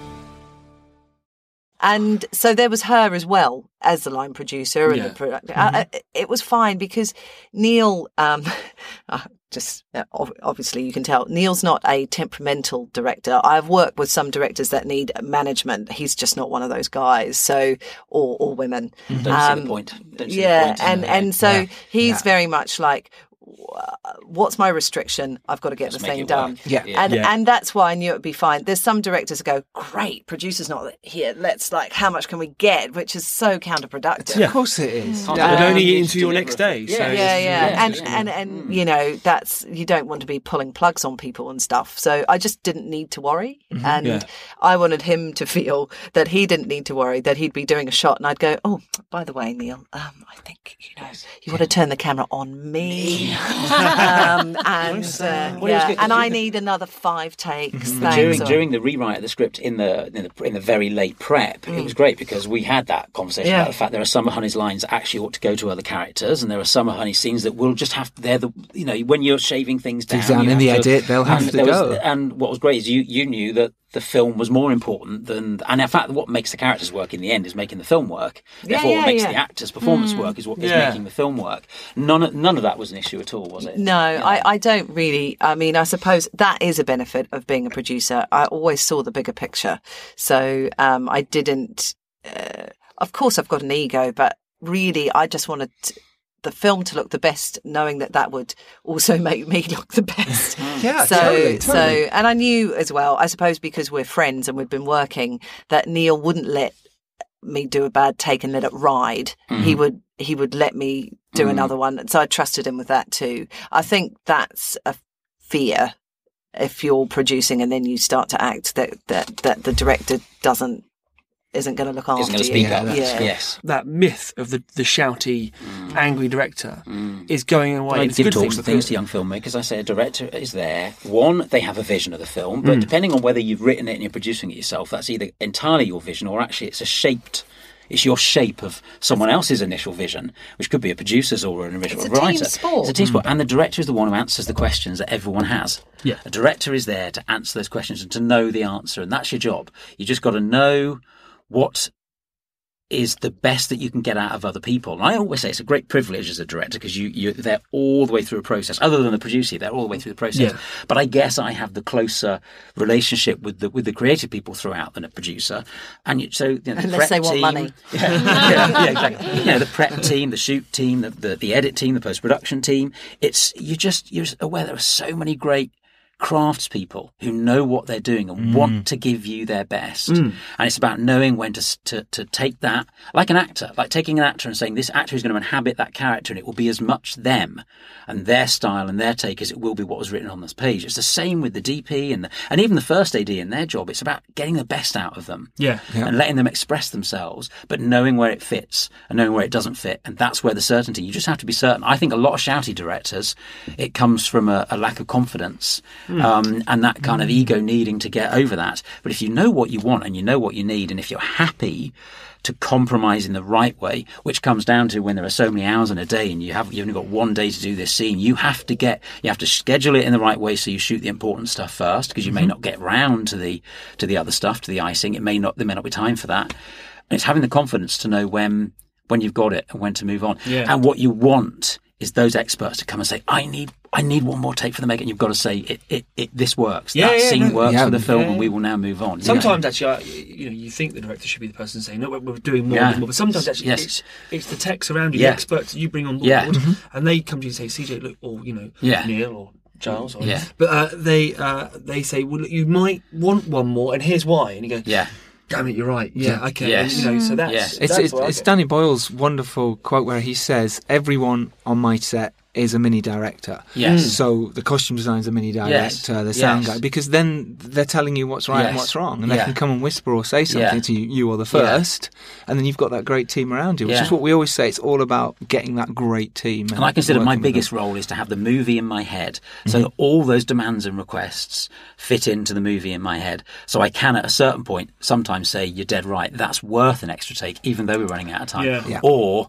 And so there was her as well as the line producer and Yeah. the producer. Uh, it was fine because Niall, um, uh, just uh, obviously you can tell, Niall's not a temperamental director. I've worked with some directors that need management. He's just not one of those guys. So, or, or women. Don't see Um, the point. Don't see the yeah, point. and and so Yeah. he's Yeah. very much like, "Wha- what's my restriction? I've got to get Just the thing done. Yeah. Yeah. And Yeah. and that's why I knew it'd be fine. There's some directors that go, great, producer's not here. Let's like, how much can we get? Which is so counterproductive. Of course it is. Can't Yeah. do They'd Um, only eat you into your next day. Yeah. so Yeah, yeah, Yeah, and just- and and you know that's you don't want to be pulling plugs on people and stuff. So I just didn't need to worry, and Yeah. I wanted him to feel that he didn't need to worry that he'd be doing a shot, and I'd go, oh, by the way, Niall, um, I think you know you want to turn the camera on me, um, and uh, Well, it was yeah, and I need another five takes. But Thanks. during Or- during the rewrite of the script in the in the, in the very late prep, it was great because we had that conversation Mm. Yeah. about the fact there are Summer Honey's lines that actually ought to go to other characters, and there are Summer Honey's scenes that will just have they're the you know when you're shaving things down, down in the to- edit, they'll have to there was- go. and what was great is you you knew that the film was more important than and in fact what makes the characters work in the end is making the film work. Therefore, yeah, what makes yeah. the actors' performance work is what is Yeah. making the film work. None of, none of that was an issue at all, was it? No, I, I don't really. I mean, I suppose that is a benefit of being a producer. I always saw the bigger picture. So um, I didn't. Uh, of course, I've got an ego, but really, I just wanted t- the film to look the best, knowing that that would also make me look the best. Yeah, so, totally, so, totally. and I knew as well, I suppose because we're friends and we've been working, that Niall wouldn't let me do a bad take and let it ride. Mm-hmm. He would he would let me do another one. So I trusted him with that too. I think that's a fear if you're producing and then you start to act that that, that the director doesn't isn't going to look after Isn't going to you. speak. Yeah. Yes. That myth of the, the shouty, mm. angry director mm. is going away. I and it's give good talks to things to young filmmakers. I say a director is there. One, they have a vision of the film, Mm. but depending on whether you've written it and you're producing it yourself, that's either entirely your vision or actually it's a shaped. It's your shape of someone else's initial vision, which could be a producer's or an original It's a team sport. It's a team sport, mm. and the director is the one who answers the questions that everyone has. Yeah. a director is there to answer those questions and to know the answer, and that's your job. You just got to know what is the best that you can get out of other people. And I always say it's a great privilege as a director because you, you they're all the way through a process. Other than the producer, they're all the way through the process. Yeah. But I guess I have the closer relationship with the with the creative people throughout than a producer. And you, so you know, the Unless prep they want team- money. Yeah, yeah, yeah, exactly. You know, the prep team, the shoot team, the, the, the edit team, the post production team. It's you just you're just aware there are so many great craftspeople who know what they're doing and mm. want to give you their best. Mm. And it's about knowing when to, to to take that, like an actor, like taking an actor and saying this actor is going to inhabit that character, and it will be as much them and their style and their take as it will be what was written on this page. It's the same with the DP and the, and even the first AD in their job. It's about getting the best out of them Yeah. and letting them express themselves, but knowing where it fits and knowing where it doesn't fit. And that's where the certainty, you just have to be certain. I think a lot of shouty directors, it comes from a, a lack of confidence um, and that kind of ego needing to get over that. But if you know what you want and you know what you need, and if you're happy to compromise in the right way, which comes down to when there are so many hours in a day and you have you've only got one day to do this scene, you have to get you have to schedule it in the right way so you shoot the important stuff first because you may not get round to the to the other stuff, to the icing. It may not there may not be time for that. And it's having the confidence to know when when you've got it and when to move on. Yeah. And what you want is those experts to come and say, I need I need one more take for the make, and you've got to say it, it, it this works. Yeah, that yeah, scene no, works yeah, for the film, and we will now move on. Sometimes actually, you know, you think the director should be the person saying, "No, we're, we're doing more, more." But sometimes actually, Yes. it's, it's the techs around you, the experts you bring on board. Mm-hmm. and they come to you and say, "CJ, look," or you know. Niall or Charles. or, Yeah. But uh, they uh, they say, "Well, look, you might want one more, and here's why." And you go, Yeah. Damn it, you're right. Yeah, okay." Yes. You know, so that's Yes. It's that's it's, where I it's Danny Boyle's wonderful quote where he says, "Everyone on my set is a mini director." Yes. So the costume designer's a mini Yes. director, the sound Yes. guy, because then they're telling you what's right and what's wrong, and Yeah. they can come and whisper or say something Yeah. to you, you or the Yeah. first, and then you've got that great team around you, which Yeah. is what we always say. It's all about getting that great team. And I consider my working them. biggest role is to have the movie in my head. So Mm-hmm. all those demands and requests fit into the movie in my head. So I can at a certain point sometimes say, you're dead right, that's worth an extra take, even though we're running out of time. Yeah. Yeah. Or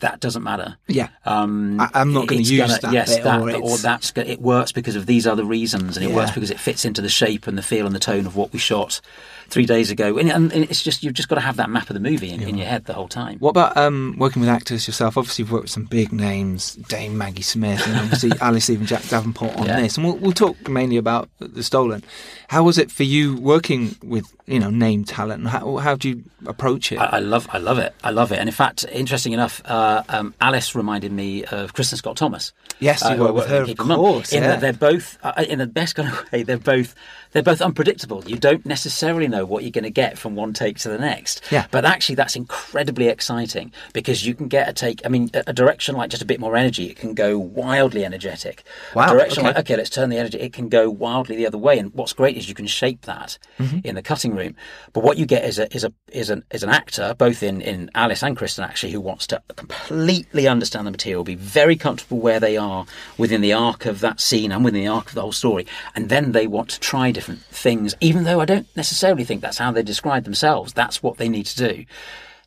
that doesn't matter. Yeah. Um, I- I'm not gonna it's use that Yes, that, or or, that's it works because of these other reasons, and it works because it fits into the shape and the feel and the tone of what we shot three days ago. And, and it's just you've just got to have that map of the movie in, in your head the whole time. What about um, working with actors yourself? Obviously, you've worked with some big names, Dame Maggie Smith, and obviously Alice, even Jack Davenport on Yeah. this. And we'll, we'll talk mainly about the Stolen. How was it for you working with you know name talent? How how do you approach it? I, I love, I love it, I love it. And in fact, interesting enough, uh, um, Alice reminded me of Kristin Scott Thomas. Yes, you uh, I with her, of course, In yeah. that they're both, uh, in the best kind of way, they're both, they're both unpredictable. You don't necessarily know what you're going to get from one take to the next. Yeah. But actually, that's incredibly exciting because you can get a take. I mean, a, a direction like just a bit more energy, it can go wildly energetic. Wow, A direction okay. like okay, let's turn the energy. It can go wildly the other way. And what's great is you can shape that Mm-hmm. in the cutting room. But what you get is a is a is an is an actor, both in in Alice and Kristen, actually, who wants to completely understand the material, be very comfortable where they are within the arc of that scene and within the arc of the whole story, and then they want to try different things, even though I don't necessarily think that's how they describe themselves. That's what they need to do.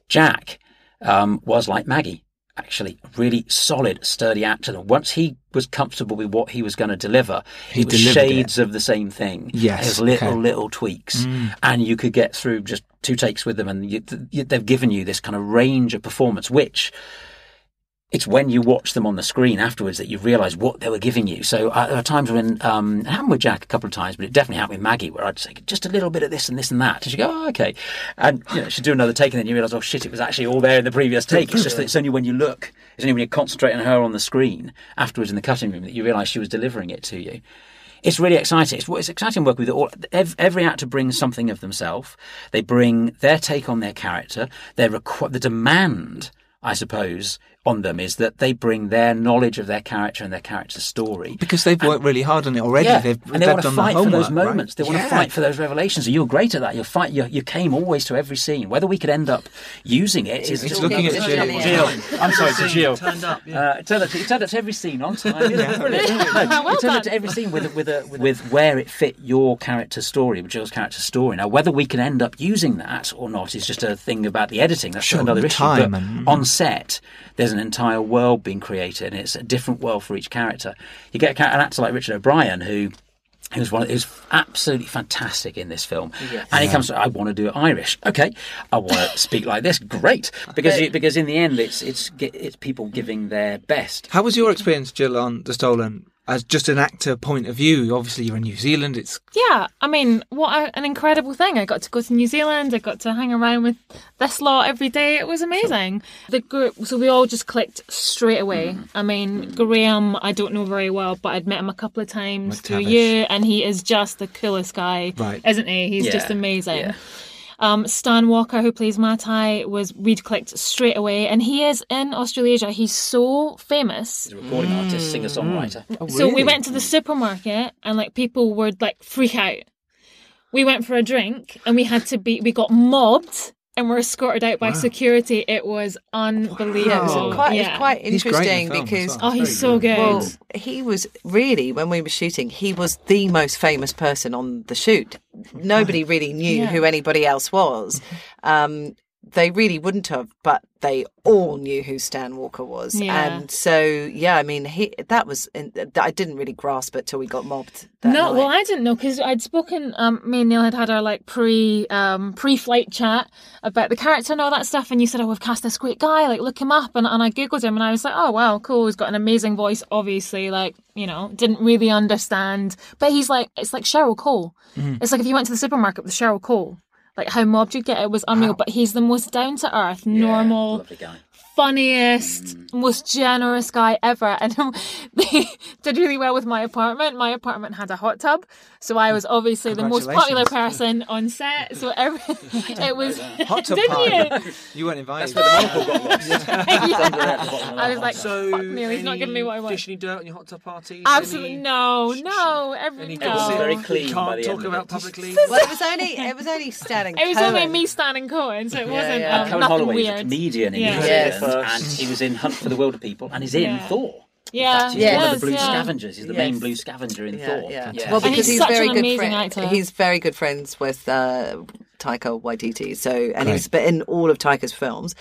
Jack um, was like Maggie, actually, really solid, sturdy actor. And once he was comfortable with what he was going to deliver, He it was delivered it. shades of the same thing. Yes, his little, okay. Mm. little tweaks. And you could get through just two takes with them, and you, they've given you this kind of range of performance, which it's when you watch them on the screen afterwards that you realise what they were giving you. So uh, there are times when um, it happened with Jack a couple of times, but it definitely happened with Maggie, where I'd say just a little bit of this and this and that, and she'd go, "Oh, okay," and you know she'd do another take, and then you realise, "Oh shit, it was actually all there in the previous take." It's just that it's only when you look, it's only when you concentrate on her on the screen afterwards in the cutting room that you realise she was delivering it to you. it's really exciting. It's, it's exciting work with all. Every actor brings something of themselves. They bring their take on their character. Their requ- the demand, I suppose, on them is that they bring their knowledge of their character and their character story. Because they've worked really hard on it already. Yeah, They've, and they they've want to done the fight for those homework, right? moments. They want Yeah. to fight for those revelations. And you're great at that. You fight. You, you came always to every scene. Whether we could end up using it is He's just looking at Jill. Jill. I'm sorry, to Jill. Turned up, yeah. Uh, it turned up. It turned up to every scene on time. Yeah, brilliant. No, Well it turned up to every scene with a, with a, with, with where it fit your character story, with Jill's character story. Now, whether we can end up using that or not is just a thing about the editing. That's Sure, another issue. time But and- on set, there's an entire world being created, and it's a different world for each character. You get an actor like Richard O'Brien who. He was one. Of, he was absolutely fantastic in this film, and he comes. To I want to do it Irish. Okay, I want to speak like this. Great, because you, because in the end, it's it's it's people giving their best. How was your experience, Jill, on The Stolen? As just an actor point of view, obviously you're in New Zealand. It's Yeah, I mean, what a, an incredible thing! I got to go to New Zealand. I got to hang around with this lot every day. It was amazing. The group, so we all just clicked straight away. Mm. I mean, Graham, I don't know very well, but I'd met him a couple of times through McTavish. you, and he is just the coolest guy, Right. isn't he? He's Yeah, just amazing. yeah. Um, Stan Walker, who plays Matai, was we'd clicked straight away, and he is in Australasia. He's so famous. He's a recording artist, singer songwriter. oh, So we went to the supermarket and like people would like freak out. We went for a drink and we had to be we got mobbed and we were escorted out by security. It was unbelievable. Yeah, it was quite, Yeah. it's quite He's great in the interesting because well. Oh, he's so good. Well, he was really when we were shooting, he was the most famous person on the shoot. Nobody really knew Yeah. who anybody else was. Um, they really wouldn't have, but they all knew who Stan Walker was. Yeah. And so, yeah, I mean, he that was I didn't really grasp it till we got mobbed. That no, night. well, I didn't know because I'd spoken. Um, me and Niall had had our like pre um, pre flight chat about the character and all that stuff, and you said, "Oh, we've cast this great guy. Like, look him up." And, and I googled him, and I was like, "Oh, wow, cool. He's got an amazing voice. Obviously, like, you know, didn't really understand, but he's like, it's like Cheryl Cole. It's like if you went to the supermarket with Cheryl Cole." Like how mobbed you get, it was unreal. But he's the most down to earth, normal, lovely guy. Funniest, most generous guy ever. And they did really well with my apartment. My apartment had a hot tub, so I was obviously the most popular person on set. So every, it was hot tub didn't party. you? You weren't invited. I was like, So, fuck me, he's not giving me what I want. Fish any dirt on your hot tub party? Absolutely Any- no, no, every Any no. gossip? Very clean You can't the talk end about it. publicly. well, it was only it was only Stan and It was Cohen. only me standing Cohen, so it wasn't yeah. um, Cohen nothing Holloway is a weird. comedian in Yeah. Yes. Zealand, and he was in Hunt for the Wilderpeople, and he's in Yeah. Thor. Yeah, He's one of the blue yeah. scavengers. He's the main blue scavenger in Yeah, Thor. yeah. Yeah. Well, And because he's he's, such very an good amazing friend. actor. He's very good friends with uh, Taika Waititi. So, and he's been in all of Taika's films.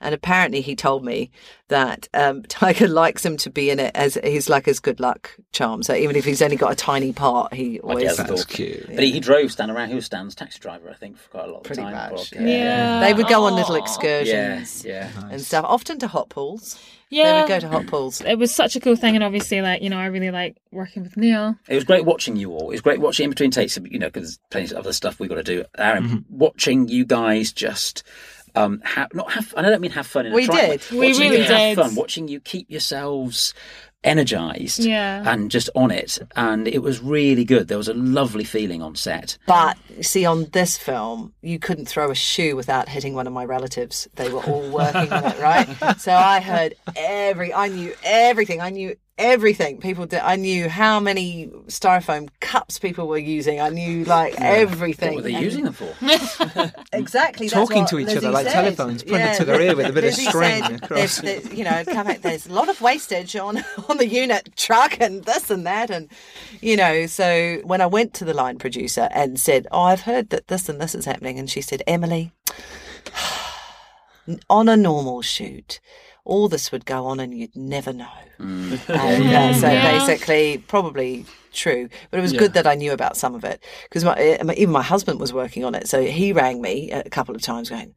And apparently, he told me that um, Taika likes him to be in it as he's like his good luck charm. So even if he's only got a tiny part, he always. guess That's Thor. cute. But he, he drove Stan around. He was Stan's taxi driver, I think, for quite a lot of Pretty time. much, Well, Yeah. They would go on little Aw. yeah, excursions yeah. and stuff, often to hot pools. Yeah, they Yeah. would go to hot pools. It was such a cool thing, and obviously, like you know, I really like working with Niall. It was great watching you all. It was great watching in between takes, you know, because there's plenty of other stuff we've got to do. Aaron, Mm-hmm. watching you guys just um, have not have. I don't mean have fun. In We a trite way. did. We Watching really did. fun. Watching you keep yourselves energized Yeah. and just on it and it was really good there was a lovely feeling on set But see, on this film, you couldn't throw a shoe without hitting one of my relatives. They were all working on it, right? So I heard every, I knew everything. I knew everything people did. I knew how many styrofoam cups people were using. I knew like everything. what were they And- using them for Exactly. Talking to each Lizzie other like said. telephones, putting it to their ear with a bit of string said across. there's- there- you know, come back, there's a lot of wastage on on the unit truck and this and that, and you know. So when I went to the line producer and said, "Oh, I've heard that this and this is happening," and she said, "Emily, on a normal shoot." All this would go on, and you'd never know. And uh, so Yeah. basically, probably true. But it was good that I knew about some of it because my, uh, even my husband was working on it. So he rang me a couple of times going,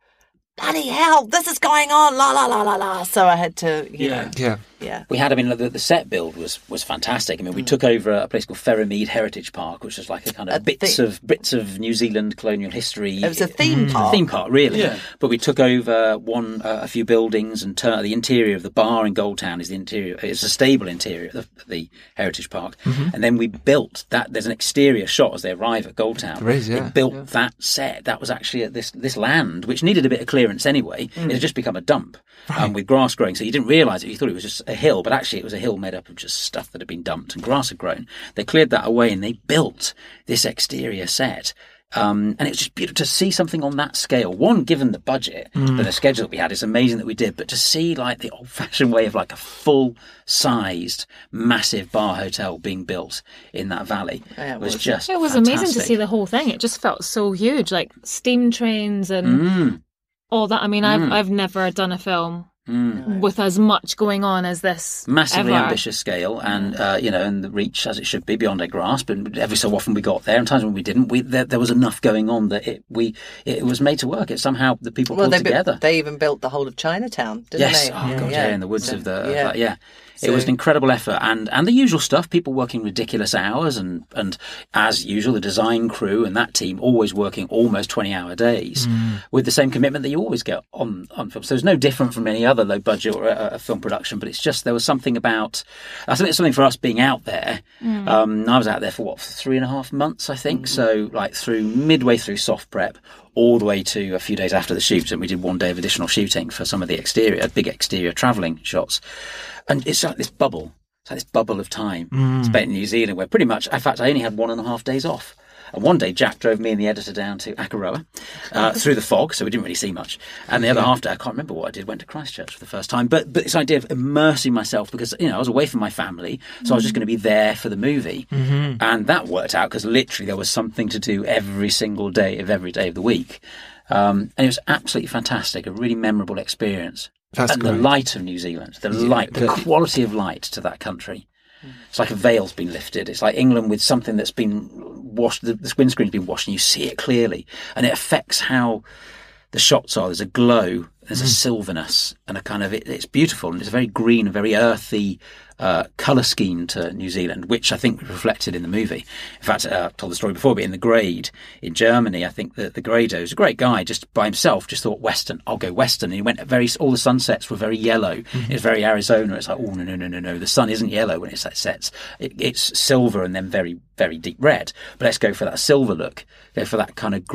bloody hell, this is going on, la la la la la. So I had to, you Yeah. know, Yeah. Yeah. We had, I mean, the, the set build was was fantastic. I mean, we took over a place called Ferrymead Heritage Park, which was like a kind of A bits thi- of bits of New Zealand colonial history. It was a theme A park. theme park, really. Yeah. But we took over one, uh, a few buildings, and tur- the interior of the bar in Goldtown is the interior. It's a stable interior of the, the Heritage Park, Mm-hmm. and then we built that. There's an exterior shot as they arrive at Goldtown. There is, yeah, They built yeah. that set. That was actually at this this land, which needed a bit of clearance anyway. Mm. It had just become a dump um, with grass growing, so you didn't realise it. You thought it was just a hill, but actually it was a hill made up of just stuff that had been dumped and grass had grown. They cleared that away and they built this exterior set. Um, and it was just beautiful to see something on that scale. One, given the budget Mm. and the schedule that we had, it's amazing that we did. But to see like the old-fashioned way of like a full-sized, massive bar hotel being built in that valley Yeah, it was, was. just It was amazing to see the whole thing. It just felt so huge, like steam trains and Mm, all that. I mean, I've Mm. I've never done a film mm. with as much going on as this. massively ever. ambitious scale and uh, you know and the reach as it should be beyond our grasp and every so often we got there and times when we didn't we there, there was enough going on that it we it was made to work it somehow the people Well, pulled they, bu- together they even built the whole of Chinatown, didn't yes they? oh god yeah, in the woods So, of the of that, yeah it was an incredible effort and and the usual stuff people working ridiculous hours and and as usual the design crew and that team always working almost 20 hour days hmm. with the same commitment that you always get on on film. So it's no different from any other low budget or a, a film production but it's just there was something about I think it's something for us being out there. Hmm. Um, I was out there for what three and a half months I think? Hmm. So like through midway through soft prep all the way to a few days after the shoot, and we did one day of additional shooting for some of the exterior, big exterior travelling shots. And it's like this bubble, it's like this bubble of time spent mm. in New Zealand, where pretty much, in fact, I only had one and a half days off. And one day, Jack drove me and the editor down to Akaroa uh, through the fog, so we didn't really see much. And the other half day, I can't remember what I did. Went to Christchurch for the first time, but but this idea of immersing myself because you know I was away from my family, so I was just going to be there for the movie, and that worked out because literally there was something to do every single day of every day of the week, um, and it was absolutely fantastic, a really memorable experience. That's and the light of New Zealand, the light, the the- quality of light to that country. It's like a veil's been lifted. It's like England with something that's been washed. The, the windscreen's been washed, and you see it clearly, and it affects how the shots are. There's a glow, there's a silverness, and a kind of it, it's beautiful, and it's a very green, very earthy uh, color scheme to New Zealand, which I think was reflected in the movie. In fact, uh, I've told the story before, but in the grade in Germany, I think that the grader was a great guy, just by himself, just thought Western. I'll go Western, and he went very. All the sunsets were very yellow. It was very Arizona. It's like, oh no no no no no, the sun isn't yellow when it sets. It, it's silver and then very very deep red. But let's go for that silver look. Go for that kind of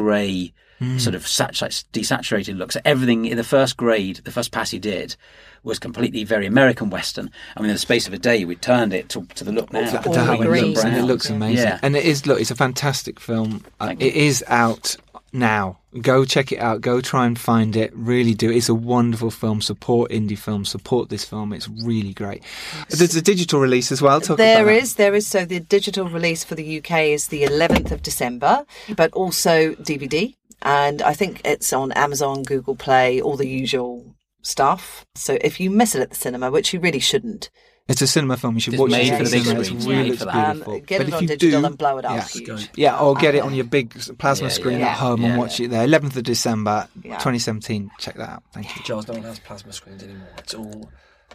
grey sort of sat- desaturated look. So everything in the first grade, the first pass he did, was completely very American Western. I mean, in the space of a day, we turned it to, to the look now. to all how the it green. looks, and it looks amazing. Yeah. And it is look, it's a fantastic film. Uh, it is out now. Go check it out. Go try and find it. Really do. It's a wonderful film. Support indie films. Support this film. It's really great. There's a digital release as well. Talk There about that. is, there is. So the digital release for the UK is the 11th of December, but also DVD. And I think it's on Amazon, Google Play, all the usual stuff. So if you miss it at the cinema, which you really shouldn't, It's a cinema film. You should It's watch it. for in the big cinema. screen. It's It's really made for that. beautiful. Um, get but it if on you digital do, and blow it up yeah. huge. Yeah, or get it on your big plasma Yeah, screen yeah. at home and Yeah. watch it there. 11th of December, Yeah. 2017. Check that out. Thank you. Giles, no one has plasma screens anymore. It's all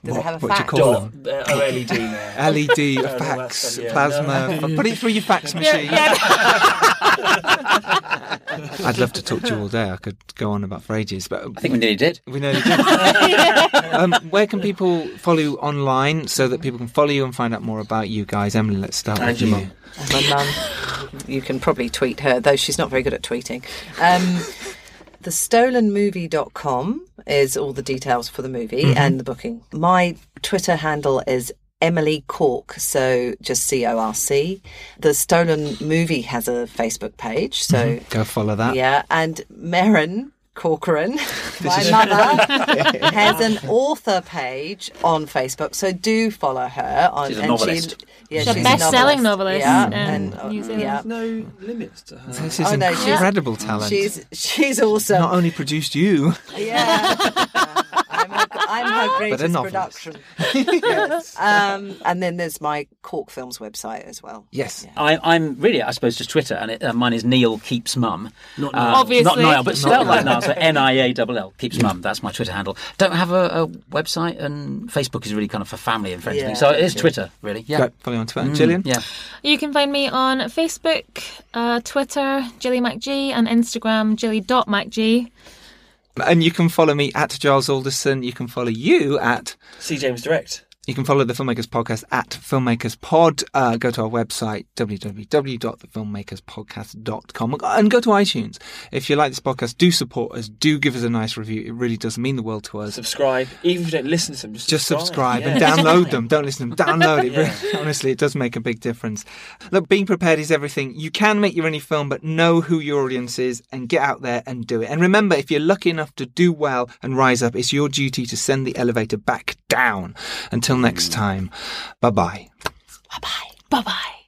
Do they have a what do you fact? call them? uh, LED now. LED, No, no, fax, that's- yeah, plasma. no. Put it through your fax machine. I'd love to talk to you all day. I could go on about for ages, but I think we nearly did. we nearly did. um, where can people follow you online so that people can follow you and find out more about you guys? Emily, let's start And with your you. mum. My mum, you can probably tweet her, though she's not very good at tweeting. Um, the stolenmovie.com is all the details for the movie mm-hmm. and the booking. My Twitter handle is Emily Cork, so just C O R C. The Stolen Movie has a Facebook page, so mm-hmm. Go follow that. yeah, and Merryn Corcoran, my mother, has an author page on Facebook, so do follow her. On, She's a and novelist. She, yeah, She's a best-selling novelist Yeah, in and uh, New Zealand. yeah, No limits to her. This is Oh, no, she's- incredible talent. she's she's awesome. Not only produced you, Yeah. I'm, her, but a greatest production. Yes. um, and then there's my Cork Films website as well. Yes. I, I'm really, I suppose, just Twitter, and it, uh, mine is Neil Keeps Mum. Not Uh, Niall. Not Obviously. Niall, but spelled like Niall. Niall. So N I A L L Keeps Mum. That's my Twitter handle. Don't have a, a website, and Facebook is really kind of for family and friends. Yeah, so it is. Twitter, really. Yeah. Go, follow me on Twitter. Mm, Gillian? Yeah. You can find me on Facebook, uh, Twitter, Gilly MacG, and Instagram, Jilly.MacG. And you can follow me at Giles Alderson. You can follow you at C James Direct. You can follow the Filmmakers Podcast at Filmmakers Pod. Uh, go to our website, www.thefilmmakerspodcast.com, and go to iTunes. If you like this podcast, do support us. Do give us a nice review. It really does mean the world to us. Subscribe. Even if you don't listen to them, just, Just subscribe Yeah. and download them. Don't listen to them. Download it. Really, honestly, it does make a big difference. Look, being prepared is everything. You can make your own film, but know who your audience is and get out there and do it. And remember, if you're lucky enough to do well and rise up, it's your duty to send the elevator back down. Until next time, bye bye. bye bye. Bye bye.